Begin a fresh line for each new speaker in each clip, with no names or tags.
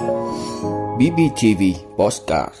BBTV Postcard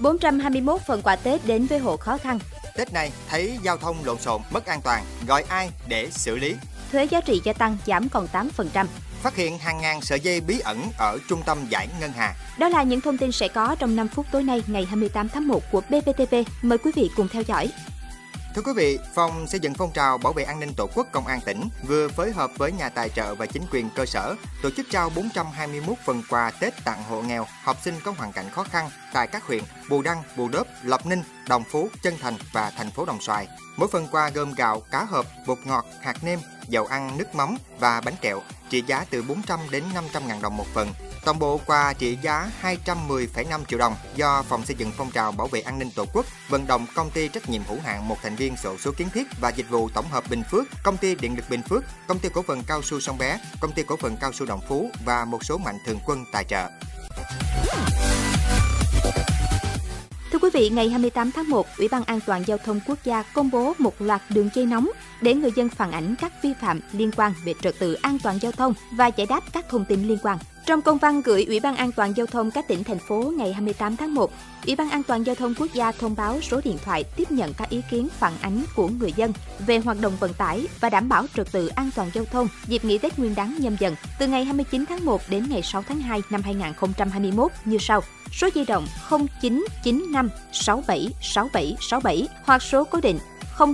421 phần quà Tết đến với hộ khó khăn.
Tết này thấy giao thông lộn xộn, mất an toàn, gọi ai để xử lý?
Thuế giá trị gia tăng giảm còn 8%.
Phát hiện hàng ngàn sợi dây bí ẩn ở trung tâm giải ngân hàng.
Đó là những thông tin sẽ có trong 5 phút tối nay ngày 28 tháng 1 của BBTV. Mời quý vị cùng theo dõi.
Thưa quý vị, Phòng xây dựng phong trào bảo vệ an ninh Tổ quốc Công an tỉnh vừa phối hợp với nhà tài trợ và chính quyền cơ sở tổ chức trao 421 phần quà Tết tặng hộ nghèo, học sinh có hoàn cảnh khó khăn tại các huyện Bù Đăng, Bù Đốp, Lộc Ninh, Đồng Phú, Chân Thành và thành phố Đồng Xoài. Mỗi phần quà gồm gạo, cá hộp, bột ngọt, hạt nêm, dầu ăn, nước mắm và bánh kẹo, trị giá từ 400 đến 500 ngàn đồng một phần. Toàn bộ quà trị giá 210,5 triệu đồng do Phòng xây dựng phong trào bảo vệ an ninh Tổ quốc vận động công ty trách nhiệm hữu hạn một thành viên sổ số kiến thiết và dịch vụ tổng hợp Bình Phước, công ty điện lực Bình Phước, công ty cổ phần cao su Sông Bé, công ty cổ phần cao su Đồng Phú và một số mạnh thường quân tài trợ.
Thưa quý vị, ngày 28 tháng 1, Ủy ban An toàn Giao thông Quốc gia công bố một loạt đường dây nóng để người dân phản ảnh các vi phạm liên quan về trật tự an toàn giao thông và giải đáp các thông tin liên quan. Trong công văn gửi Ủy ban An toàn Giao thông các tỉnh, thành phố ngày 28 tháng 1, Ủy ban An toàn Giao thông Quốc gia thông báo số điện thoại tiếp nhận các ý kiến phản ánh của người dân về hoạt động vận tải và đảm bảo trật tự an toàn giao thông dịp nghỉ Tết Nguyên đán nhâm dần từ ngày 29 tháng 1 đến ngày 6 tháng 2 năm 2021 như sau. Số di động 0995 67 67 67 hoặc số cố định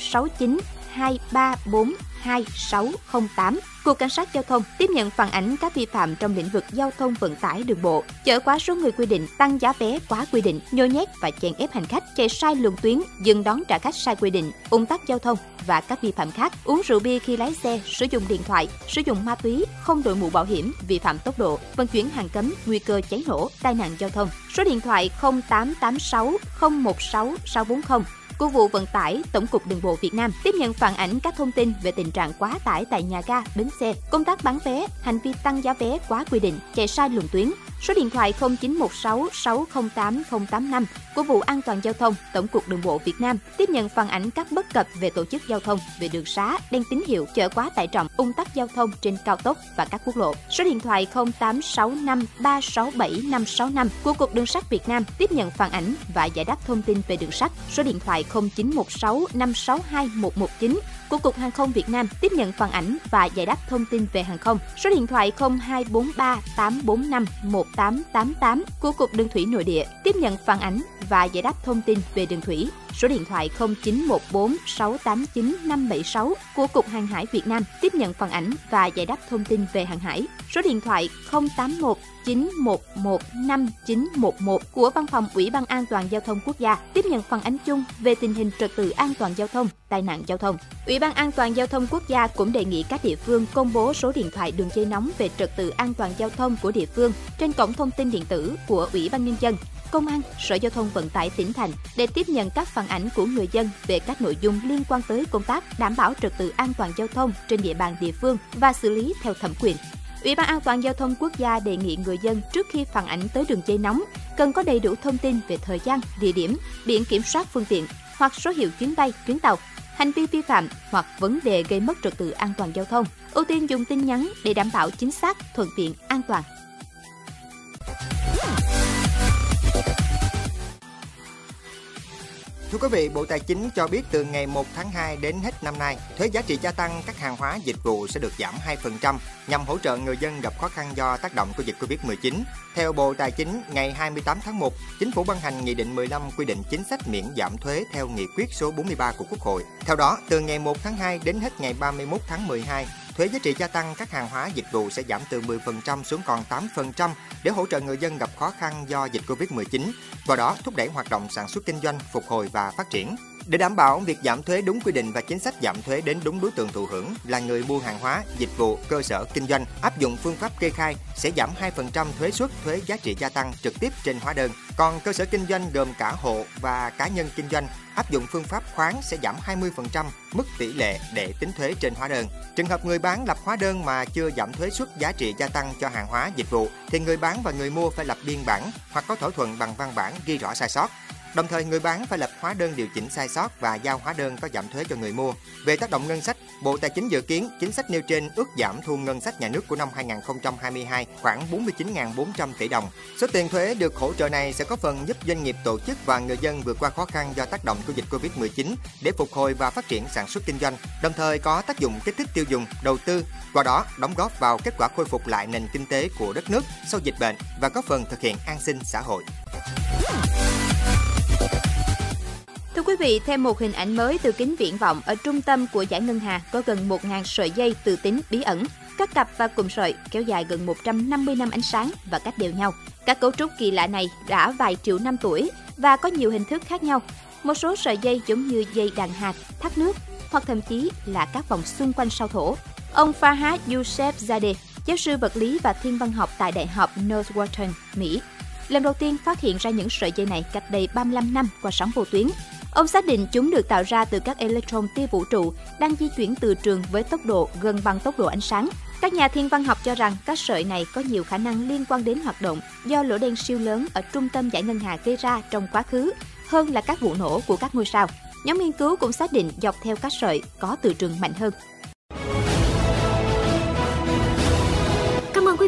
069 234 2608. Cục Cảnh sát Giao thông tiếp nhận phản ánh các vi phạm trong lĩnh vực giao thông vận tải đường bộ, chở quá số người quy định, tăng giá vé quá quy định, nhồi nhét và chèn ép hành khách, chạy sai luồng tuyến, dừng đón trả khách sai quy định, ủng tắc giao thông và các vi phạm khác. Uống rượu bia khi lái xe, sử dụng điện thoại, sử dụng ma túy, không đội mũ bảo hiểm, vi phạm tốc độ, vận chuyển hàng cấm, nguy cơ cháy nổ, tai nạn giao thông. Số điện thoại 0886 016 640 của vụ vận tải Tổng cục Đường bộ Việt Nam tiếp nhận phản ảnh các thông tin về tình trạng quá tải tại nhà ga, bến xe, công tác bán vé, hành vi tăng giá vé quá quy định, chạy sai luồng tuyến. Số điện thoại 0916 608 085 của vụ An toàn giao thông Tổng cục Đường bộ Việt Nam tiếp nhận phản ánh các bất cập về tổ chức giao thông, về đường xá, đèn tín hiệu chở quá tải trọng, ung tắc giao thông trên cao tốc và các quốc lộ. Số điện thoại 0865 367 565 của Cục Đường sắt Việt Nam tiếp nhận phản ảnh và giải đáp thông tin về đường sắt. Số điện thoại 0916 562 119 của Cục Hàng không Việt Nam tiếp nhận phản ảnh và giải đáp thông tin về hàng không. Số điện thoại 0243 845 1888 của Cục Đường thủy Nội địa tiếp nhận phản ảnh và giải đáp thông tin về đường thủy. Số điện thoại 0914 689 576 của Cục Hàng hải Việt Nam tiếp nhận phản ảnh và giải đáp thông tin về hàng hải. Số điện thoại 081 911 5911 của Văn phòng Ủy ban An toàn Giao thông Quốc gia tiếp nhận phản ánh chung về tình hình trật tự an toàn giao thông, tai nạn giao thông. Ủy ban An toàn Giao thông Quốc gia cũng đề nghị các địa phương công bố số điện thoại đường dây nóng về trật tự an toàn giao thông của địa phương trên cổng thông tin điện tử của Ủy ban Nhân dân Công an, Sở Giao thông Vận tải tỉnh thành để tiếp nhận các phản ánh của người dân về các nội dung liên quan tới công tác đảm bảo trật tự an toàn giao thông trên địa bàn địa phương và xử lý theo thẩm quyền. Ủy ban An toàn Giao thông Quốc gia đề nghị người dân trước khi phản ảnh tới đường dây nóng cần có đầy đủ thông tin về thời gian, địa điểm, biển kiểm soát phương tiện hoặc số hiệu chuyến bay, chuyến tàu, hành vi vi phạm hoặc vấn đề gây mất trật tự an toàn giao thông. Ưu tiên dùng tin nhắn để đảm bảo chính xác, thuận tiện, an toàn.
Thưa quý vị, Bộ Tài chính cho biết từ ngày 1 tháng 2 đến hết năm nay, thuế giá trị gia tăng các hàng hóa dịch vụ sẽ được giảm 2% nhằm hỗ trợ người dân gặp khó khăn do tác động của dịch Covid-19. Theo Bộ Tài chính, ngày 28 tháng 1, Chính phủ ban hành Nghị định 15 quy định chính sách miễn giảm thuế theo nghị quyết số 43 của Quốc hội. Theo đó, từ ngày 1 tháng 2 đến hết ngày 31 tháng 12, thuế giá trị gia tăng các hàng hóa dịch vụ sẽ giảm từ 10% xuống còn 8% để hỗ trợ người dân gặp khó khăn do dịch Covid-19, qua đó thúc đẩy hoạt động sản xuất kinh doanh, phục hồi và phát triển. Để đảm bảo việc giảm thuế đúng quy định và chính sách giảm thuế đến đúng đối tượng thụ hưởng là người mua hàng hóa, dịch vụ, cơ sở kinh doanh áp dụng phương pháp kê khai sẽ giảm 2% thuế suất thuế giá trị gia tăng trực tiếp trên hóa đơn. Còn cơ sở kinh doanh gồm cả hộ và cá nhân kinh doanh áp dụng phương pháp khoán sẽ giảm 20% mức tỷ lệ để tính thuế trên hóa đơn. Trường hợp người bán lập hóa đơn mà chưa giảm thuế suất giá trị gia tăng cho hàng hóa dịch vụ thì người bán và người mua phải lập biên bản hoặc có thỏa thuận bằng văn bản ghi rõ sai sót. Đồng thời người bán phải lập hóa đơn điều chỉnh sai sót và giao hóa đơn có giảm thuế cho người mua. Về tác động ngân sách, Bộ Tài chính dự kiến chính sách nêu trên ước giảm thu ngân sách nhà nước của năm 2022 khoảng 49.400 tỷ đồng. Số tiền thuế được hỗ trợ này sẽ có phần giúp doanh nghiệp tổ chức và người dân vượt qua khó khăn do tác động của dịch Covid-19 để phục hồi và phát triển sản xuất kinh doanh, đồng thời có tác dụng kích thích tiêu dùng, đầu tư, qua đó đóng góp vào kết quả khôi phục lại nền kinh tế của đất nước sau dịch bệnh và góp phần thực hiện an sinh xã hội.
Thưa quý vị, thêm một hình ảnh mới từ kính viễn vọng ở trung tâm của giải ngân hà có gần 1.000 sợi dây từ tính bí ẩn. Các cặp và cụm sợi kéo dài gần 150 năm ánh sáng và cách đều nhau. Các cấu trúc kỳ lạ này đã vài triệu năm tuổi và có nhiều hình thức khác nhau. Một số sợi dây giống như dây đàn hạt, thác nước hoặc thậm chí là các vòng xung quanh sao thổ. Ông Fahad Youssef Zadeh, giáo sư vật lý và thiên văn học tại Đại học Northwestern, Mỹ, lần đầu tiên phát hiện ra những sợi dây này cách đây 35 năm qua sóng vô tuyến. Ông xác định chúng được tạo ra từ các electron tia vũ trụ đang di chuyển từ trường với tốc độ gần bằng tốc độ ánh sáng. Các nhà thiên văn học cho rằng các sợi này có nhiều khả năng liên quan đến hoạt động do lỗ đen siêu lớn ở trung tâm giải ngân hà gây ra trong quá khứ, hơn là các vụ nổ của các ngôi sao. Nhóm nghiên cứu cũng xác định dọc theo các sợi có từ trường mạnh hơn.